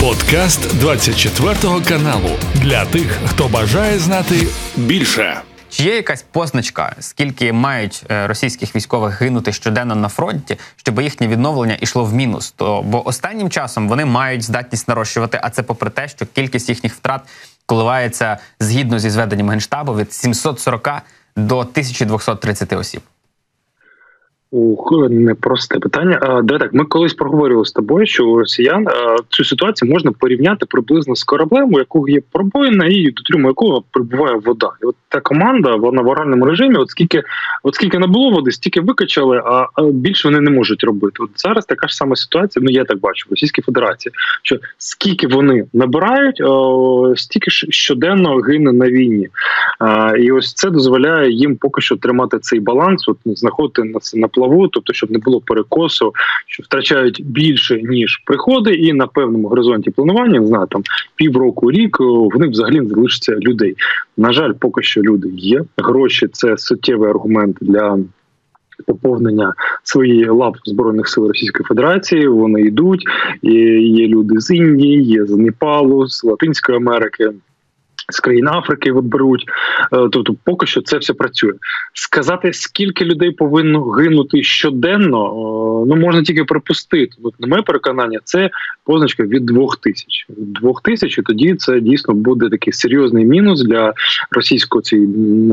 Подкаст 24 каналу для тих, хто бажає знати більше. Чи є якась позначка, скільки мають е, російських військових гинути щоденно на фронті, щоб їхнє відновлення йшло в мінус? То бо останнім часом вони мають здатність нарощувати, а це попри те, що кількість їхніх втрат коливається згідно зі зведенням генштабу від 740 до 1230 осіб. Ух, непросте питання. Давай так, ми колись проговорювали з тобою, що у росіян цю ситуацію можна порівняти приблизно з кораблем, у якого є пробоїна, і до трюму якого прибуває вода. І от та команда вона в оральному режимі. От скільки, от скільки не було води, стільки викачали, а, більше вони не можуть робити. От зараз така ж сама ситуація. Ну я так бачу в Російській Федерації, що скільки вони набирають, о, стільки ж щоденно гине на війні. А, І ось це дозволяє їм поки що тримати цей баланс, от знаходити на на плаву, тобто, щоб не було перекосу, що втрачають більше ніж приходи, і на певному горизонті планування не знаю, там півроку, рік в них взагалі не залишиться людей. На жаль, поки що люди є. Гроші це суттєвий аргумент для. Поповнення своєї лап збройних сил Російської Федерації вони йдуть. І Є люди з Індії, є з Непалу, з Латинської Америки з країн Африки беруть. Е, тобто, поки що це все працює. Сказати, скільки людей повинно гинути щоденно, ну можна тільки припустити. От, на моє переконання, це позначка від двох тисяч. Двох тисяч і тоді це дійсно буде такий серйозний мінус для російського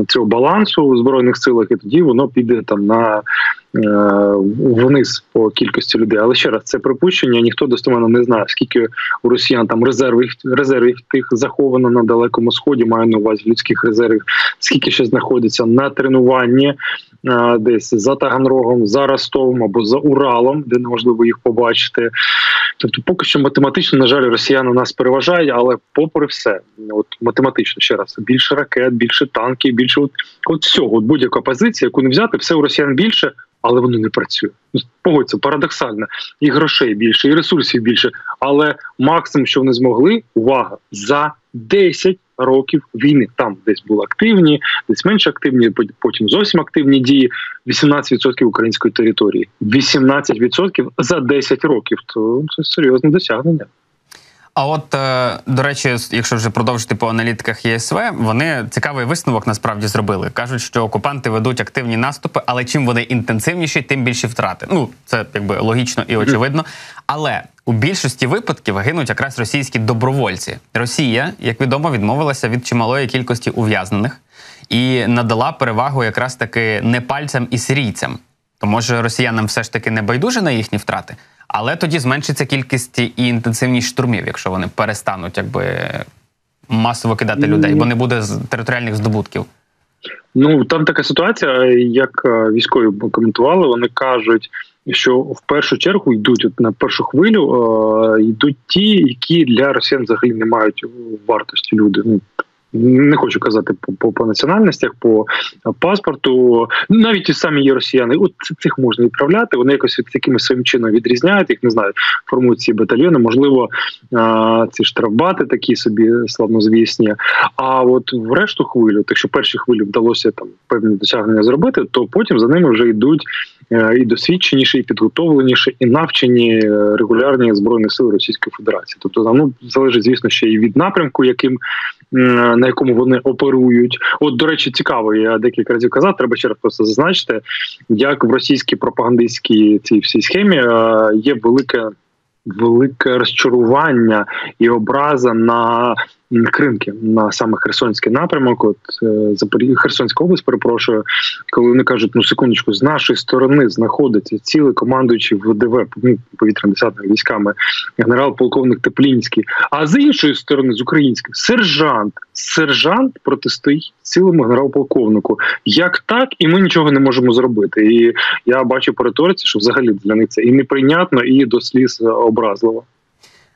цього балансу у збройних силах, і тоді воно піде там на Е, вниз по кількості людей. Але ще раз це припущення. Ніхто достеменно не знає, скільки у росіян там резервів резервів тих заховано на далекому сході. Маю на увазі людських резервів, скільки ще знаходиться на тренуванні. Е, десь за Таганрогом, за Ростовом або за Уралом, де неможливо їх побачити. Тобто, поки що математично, на жаль, росіяни нас переважають, але попри все, от математично ще раз більше ракет, більше танків, більше от, от всього, от будь-яка позиція, яку не взяти, все у росіян більше, але воно не працює. Ну, погодься, парадоксально, і грошей більше, і ресурсів більше. Але максимум, що вони змогли, увага за 10 років війни. Там десь були активні, десь менш активні, потім зовсім активні дії. 18% української території, 18% за 10 років. То це серйозне досягнення. А от е, до речі, якщо вже продовжити по аналітиках ЄСВ, вони цікавий висновок насправді зробили. кажуть, що окупанти ведуть активні наступи, але чим вони інтенсивніші, тим більші втрати. Ну це якби логічно і очевидно. Але у більшості випадків гинуть якраз російські добровольці. Росія, як відомо, відмовилася від чималої кількості ув'язнених і надала перевагу якраз таки непальцям і сирійцям. То може росіянам все ж таки не байдуже на їхні втрати. Але тоді зменшиться кількість і інтенсивність штурмів, якщо вони перестануть якби масово кидати людей, бо не буде територіальних здобутків. Ну там така ситуація, як е, військові коментували, вони кажуть, що в першу чергу йдуть от на першу хвилю, е, йдуть ті, які для росіян взагалі не мають вартості люди. Ну не хочу казати по по, по національностях, по паспорту. Навіть ті самі є росіяни. От цих можна відправляти. Вони якось від такими своїм чином відрізняють їх. Не знаю, формують ці батальйони. Можливо, ці штрафбати такі собі славнозвісні. А от в решту хвилю, так що перші хвилі вдалося там певні досягнення зробити, то потім за ними вже йдуть. Е, і досвідченіші, і підготовленіші, і навчені е, регулярні збройні сили Російської Федерації. Тобто, ну залежить, звісно, ще і від напрямку, яким на якому вони оперують. От, до речі, цікаво, я декілька разів казав. Треба ще раз просто зазначити, як в російській пропагандистській цій всій схемі е, є велике велике розчарування і образа на Кримки на саме Херсонський напрямок. От е, Запоріжжя Херсонська область, перепрошую, коли вони кажуть, ну секундочку, з нашої сторони знаходиться цілий командуючий ВДВ ну, повітряно-десятними військами, генерал-полковник Теплінський. А з іншої сторони, з українських сержант, сержант протистоїть цілому генерал-полковнику. Як так, і ми нічого не можемо зробити. І я бачу по риториці, що взагалі для них це і неприйнятно, і до сліз образливо.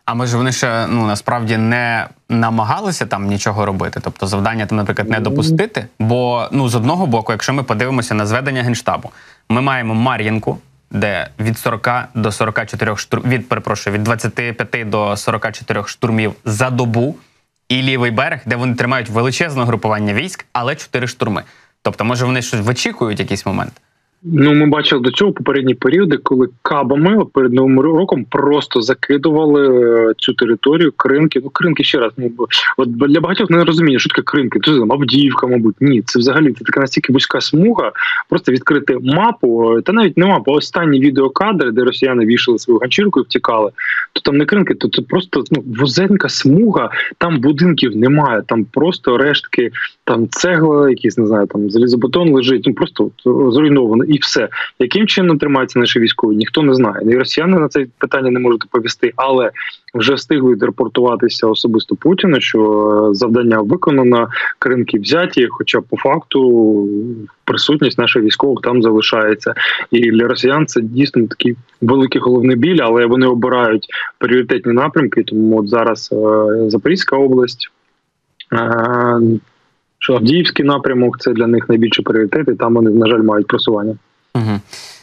А може вони ще ну насправді не намагалися там нічого робити? Тобто завдання там, наприклад, не допустити. Бо ну з одного боку, якщо ми подивимося на зведення генштабу, ми маємо Мар'їнку, де від 40 до 44 штурм від перепрошую, від 25 до 44 штурмів за добу, і лівий берег, де вони тримають величезне групування військ, але 4 штурми. Тобто, може вони щось вичікують якийсь момент. Ну, ми бачили до цього попередні періоди, коли кабами перед новим роком просто закидували е, цю територію кринки. Ну, кринки ще раз. Ну от для багатьох не розуміння, що таке кринки. Це там Авдіївка, мабуть, ні. Це взагалі це така настільки вузька смуга. Просто відкрити мапу, та навіть не мапу, останні відеокадри, де росіяни вішали свою ганчірку і втікали. То там не кринки, то це просто ну вузенька смуга. Там будинків немає, там просто рештки, там цегла, якісь не знаю, там залізобетон лежить. Ну просто зруйновано і все. Яким чином тримаються наші військові? Ніхто не знає. І росіяни на це питання не можуть повісти, але вже встигли репортуватися особисто Путіна, що е, завдання виконано, кринки взяті. Хоча по факту присутність наших військових там залишається, і для росіян це дійсно такий великий головний біль, але вони обирають пріоритетні напрямки. Тому от зараз е, Запорізька область. Що Авдіївський напрямок це для них найбільший пріоритет, і там вони, на жаль, мають просування. Угу.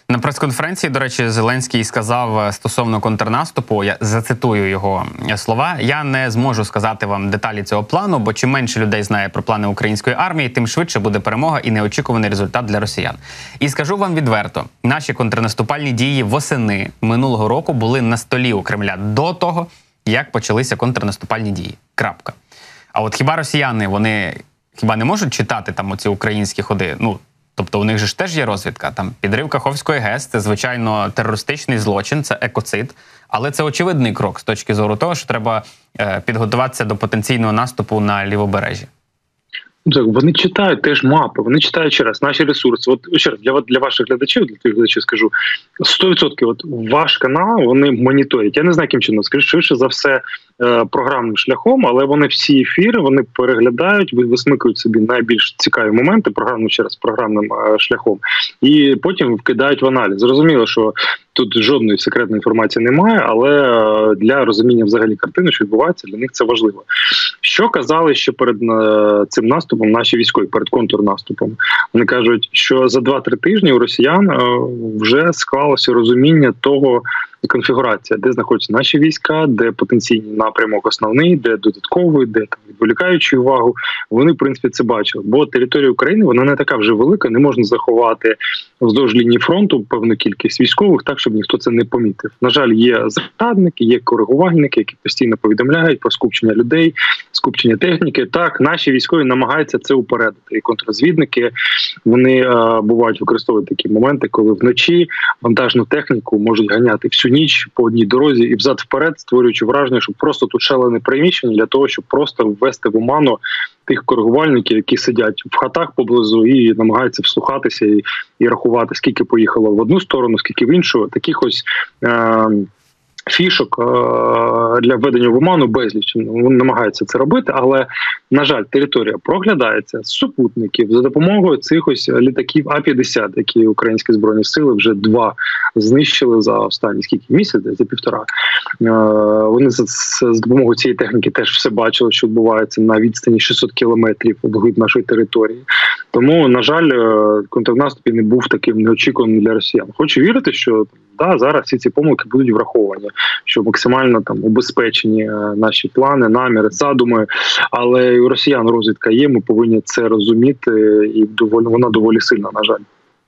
На прес-конференції, до речі, Зеленський сказав е, стосовно контрнаступу. Я зацитую його е, слова. Я не зможу сказати вам деталі цього плану, бо чим менше людей знає про плани української армії, тим швидше буде перемога і неочікуваний результат для росіян. І скажу вам відверто: наші контрнаступальні дії восени минулого року були на столі у Кремля до того, як почалися контрнаступальні дії. Крапка. А от хіба росіяни вони хіба не можуть читати там оці українські ходи? Ну Тобто у них же ж теж є розвідка. Там підрив Каховської ГЕС, це звичайно терористичний злочин, це екоцид, але це очевидний крок з точки зору того, що треба е, підготуватися до потенційного наступу на лівобережжі. Ну, вони читають теж мапи, вони читають ще раз наші ресурси. От ще раз для для ваших глядачів, для тих глядачів скажу 100% От ваш канал вони моніторять. Я не знаю, яким чином скажу швидше за все програмним шляхом, але вони всі ефіри вони переглядають, висмикують собі найбільш цікаві моменти програмним через програмним е, шляхом, і потім вкидають в аналіз. Зрозуміло, що тут жодної секретної інформації немає, але е, для розуміння взагалі картини, що відбувається, для них це важливо. Що казали ще перед е, цим наступом наші військові, перед контрнаступом? Вони кажуть, що за 2-3 тижні у росіян е, вже склалося розуміння того, конфігурація, де знаходяться наші війська, де потенційний напрямок основний, де додатковий, де там відволікаючи увагу. Вони в принципі це бачили. Бо територія України вона не така вже велика, не можна заховати вздовж лінії фронту певну кількість військових, так щоб ніхто це не помітив. На жаль, є зрадники, є коригувальники, які постійно повідомляють про скупчення людей, скупчення техніки. Так, наші військові намагаються це упередити. І контррозвідники вони а, бувають використовують такі моменти, коли вночі вантажну техніку можуть ганяти всю ніч по одній дорозі і взад вперед, створюючи враження, що просто тут шалене приміщення для того, щоб просто ввести в оману тих коригувальників, які сидять в хатах поблизу і намагаються вслухатися і і рахувати, скільки поїхало в одну сторону, скільки в іншу. Таких ось. Е- фішок е, для введення в оману безліч. Вони намагаються це робити, але на жаль, територія проглядається з супутників за допомогою цих ось літаків А 50 які українські збройні сили вже два знищили за останні скільки місяців, за півтора. Е, вони за, за допомогою цієї техніки теж все бачили, що відбувається на відстані 600 кілометрів від нашої території. Тому на жаль, е, контрнаступ не був таким неочікуваним для росіян. Хочу вірити, що да, зараз всі ці помилки будуть враховані, що максимально там убезпечені е, наші плани, наміри, задуми. Але у росіян розвідка є. Ми повинні це розуміти, і доволі вона доволі сильна. На жаль.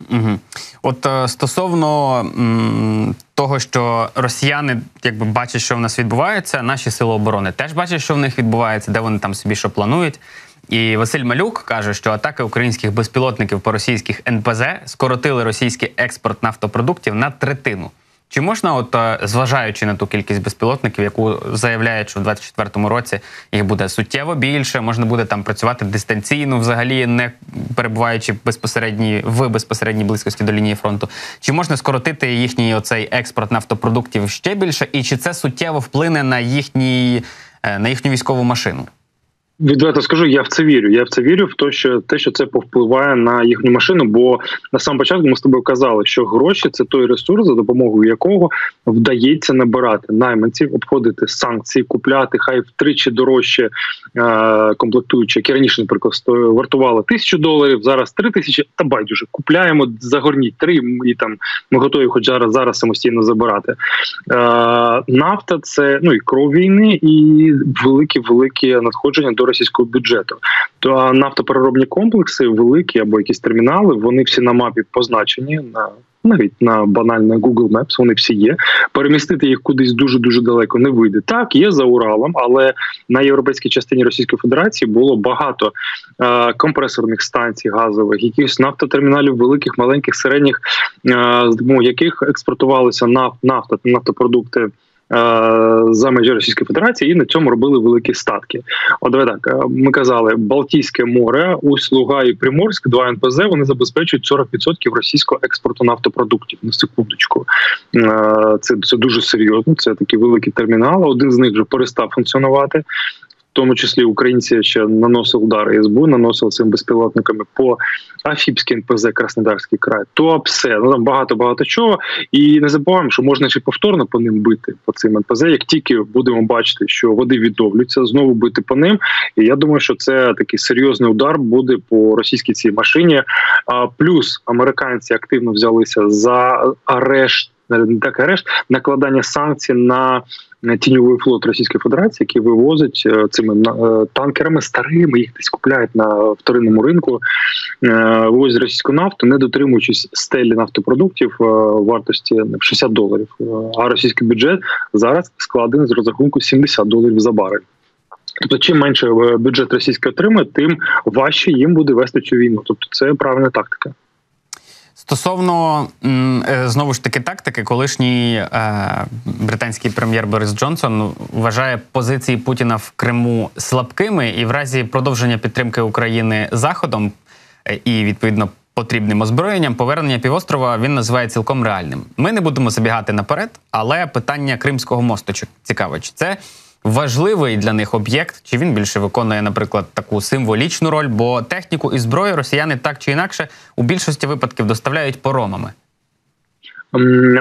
Угу. От е, стосовно м, того, що росіяни якби бачать, що в нас відбувається, наші сили оборони теж бачать, що в них відбувається, де вони там собі що планують. І Василь Малюк каже, що атаки українських безпілотників по російських НПЗ скоротили російський експорт нафтопродуктів на третину. Чи можна, от е, зважаючи на ту кількість безпілотників, яку заявляють, що в 2024 році їх буде суттєво більше, можна буде там працювати дистанційно, взагалі не перебуваючи безпосередній в безпосередній близькості до лінії фронту, чи можна скоротити їхній оцей експорт нафтопродуктів ще більше, і чи це суттєво вплине на їхній е, на їхню військову машину? Відверто скажу, я в це вірю. Я в це вірю в те, що те, що це повпливає на їхню машину. Бо на сам початку ми з тобою казали, що гроші це той ресурс, за допомогою якого вдається набирати найманців, обходити санкції, купляти хай втричі дорожче е, комплектуючі, які раніше, наприклад, вартували тисячу доларів. Зараз три тисячі. Та байдуже купляємо загорніть три, і там ми готові, хоч зараз зараз самостійно забирати. Е, Нафта це ну і кров війни, і великі великі надходження до російського бюджету. То нафтопереробні комплекси, великі або якісь термінали, вони всі на мапі позначені на навіть на банальне Google Maps, вони всі є. Перемістити їх кудись дуже дуже далеко не вийде. Так, є за Уралом, але на європейській частині Російської Федерації було багато е, компресорних станцій газових, якихось нафтотерміналів, великих, маленьких, середніх, е, з яких експортувалися наф, нафта нафтопродукти. Е, за межі Російської Федерації і на цьому робили великі статки. От давай так е, ми казали, Балтійське море, Усть, Луга і Приморськ, два НПЗ вони забезпечують 40% російського експорту нафтопродуктів. На секундочку, е, це це дуже серйозно. Це такі великі термінали. Один з них вже перестав функціонувати тому числі українці ще наносили удари СБУ, наносили цим безпілотниками по Афіпській НПЗ Краснодарський край, то все ну там багато багато чого. І не забуваємо, що можна ще повторно по ним бити по цим НПЗ. Як тільки будемо бачити, що води відновлюються, знову бити по ним. І я думаю, що це такий серйозний удар буде по російській цій машині. А плюс американці активно взялися за арешт не так арешт, накладання санкцій на тіньовий флот Російської Федерації, який вивозить е, цими е, танкерами старими, їх десь купляють на вторинному ринку, е, вивозять російську нафту, не дотримуючись стелі нафтопродуктів вартості 60 доларів. А російський бюджет зараз складений з розрахунку 70 доларів за барель. Тобто, чим менше бюджет російський отримує, тим важче їм буде вести цю війну. Тобто, це правильна тактика. Стосовно е, знову ж таки тактики, колишній е, британський прем'єр Борис Джонсон вважає позиції Путіна в Криму слабкими, і в разі продовження підтримки України заходом е, і відповідно потрібним озброєнням, повернення півострова він називає цілком реальним. Ми не будемо забігати наперед, але питання Кримського мосту цікаве, чи це важливий для них об'єкт, чи він більше виконує, наприклад, таку символічну роль, бо техніку і зброю росіяни так чи інакше у більшості випадків доставляють поромами.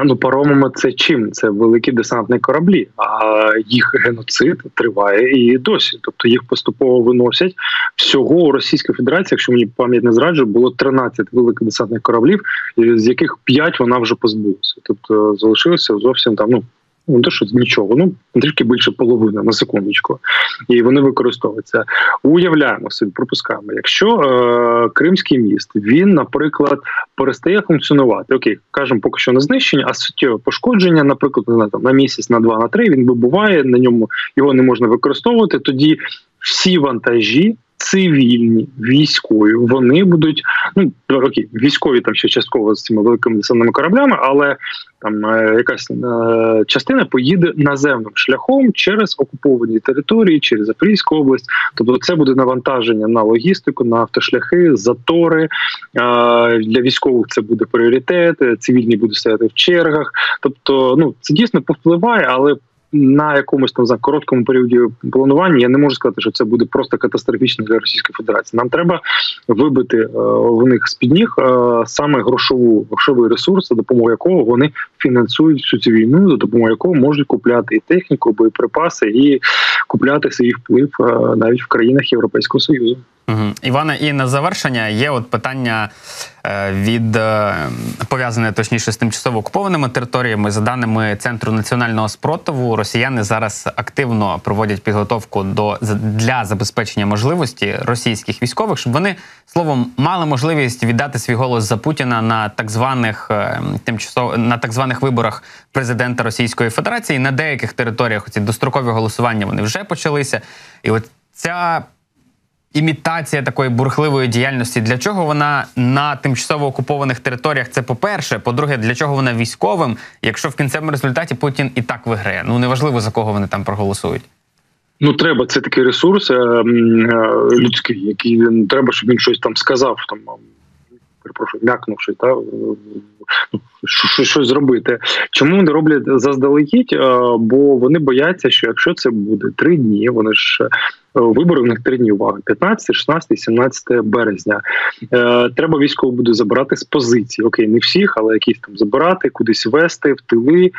Ну, паромами це чим? Це великі десантні кораблі, а їх геноцид триває і досі. Тобто їх поступово виносять. Всього у Російській Федерації, якщо мені пам'ять не зраджує, було 13 великих десантних кораблів, з яких 5 вона вже позбулася. Тобто залишилося зовсім там ну ну то що нічого, ну трішки більше половини на секундочку, і вони використовуються. Уявляємо собі, пропускаємо. Якщо е, Кримський міст він, наприклад, перестає функціонувати, окей, кажемо, поки що не знищення, а суттєве пошкодження, наприклад, не знаю, там на місяць, на два, на три він вибуває, на ньому його не можна використовувати. Тоді всі вантажі цивільні військові вони будуть ну окей, військові там ще частково з цими великими десантними кораблями, але там е, якась е, частина поїде наземним шляхом через окуповані території, через Запорізьку область. Тобто, це буде навантаження на логістику, на автошляхи, затори е, для військових. Це буде пріоритет, цивільні будуть стояти в чергах. Тобто, ну це дійсно повпливає, але на якомусь там за короткому періоді планування я не можу сказати, що це буде просто катастрофічно для Російської Федерації. Нам треба вибити е, в них з під ніг е, саме грошову грошовий ресурс, за допомогою якого вони фінансують всю цю війну, за допомогою якого можуть купляти і техніку, боєприпаси, і купляти свій вплив е, навіть в країнах Європейського союзу. Угу. Іване, і на завершення є от питання е, від е, пов'язане точніше з тимчасово окупованими територіями. За даними Центру національного спротиву, росіяни зараз активно проводять підготовку до для забезпечення можливості російських військових, щоб вони словом мали можливість віддати свій голос за Путіна на так званих тимчасово на так званих виборах президента Російської Федерації. На деяких територіях ці дострокові голосування вони вже почалися, і от ця імітація такої бурхливої діяльності. Для чого вона на тимчасово окупованих територіях? Це по-перше. По-друге, для чого вона військовим, якщо в кінцевому результаті Путін і так виграє? Ну неважливо за кого вони там проголосують. Ну, треба це такий ресурс е, е, людський, який треба, щоб він щось там сказав. Там перепрошую, м'якнувши, та щось зробити. Чому вони роблять заздалегідь? Бо вони бояться, що якщо це буде три дні, вони ж Е, вибори в них три дні уваги: 15, 16, 17 березня. Е, Треба військово буде забирати з позиції. Окей, не всіх, але якісь там забирати, кудись вести в тили.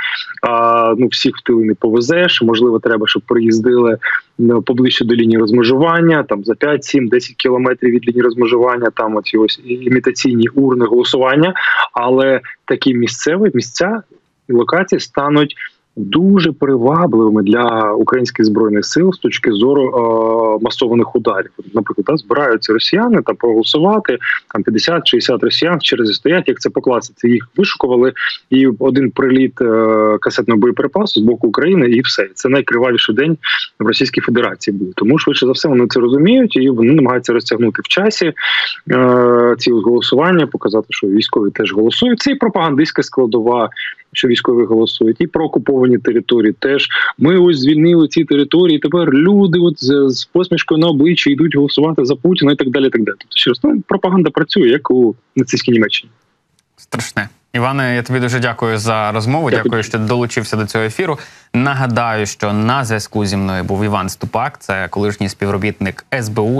А ну всіх в тили не повезеш. Можливо, треба, щоб приїздили ну, поближче до лінії розмежування, там за 5, 7, 10 кілометрів від лінії розмежування. Там оці ось імітаційні урни голосування. Але такі місцеві місця і локації стануть дуже привабливими для українських збройних сил з точки зору е, масованих ударів. Наприклад, та, збираються росіяни та проголосувати там 50-60 росіян в черзі стоять, як це по класиці. Їх вишукували, і один приліт е, касетного боєприпасу з боку України, і все. Це найкривавіший день в Російській Федерації був. Тому швидше за все вони це розуміють, і вони намагаються розтягнути в часі е, ці голосування, показати, що військові теж голосують. Це і пропагандистська складова що військові голосують, і про окуповані території. Теж ми ось звільнили ці території. Тепер люди, от з, з посмішкою на обличчі, йдуть голосувати за Путіна і так далі. Так далі. Тобто ще раз, ну, пропаганда працює як у нацистській Німеччині. Страшне. Іване, я тобі дуже дякую за розмову. Дякую. Дякую, що долучився до цього ефіру. Нагадаю, що на зв'язку зі мною був Іван Ступак, це колишній співробітник СБУ.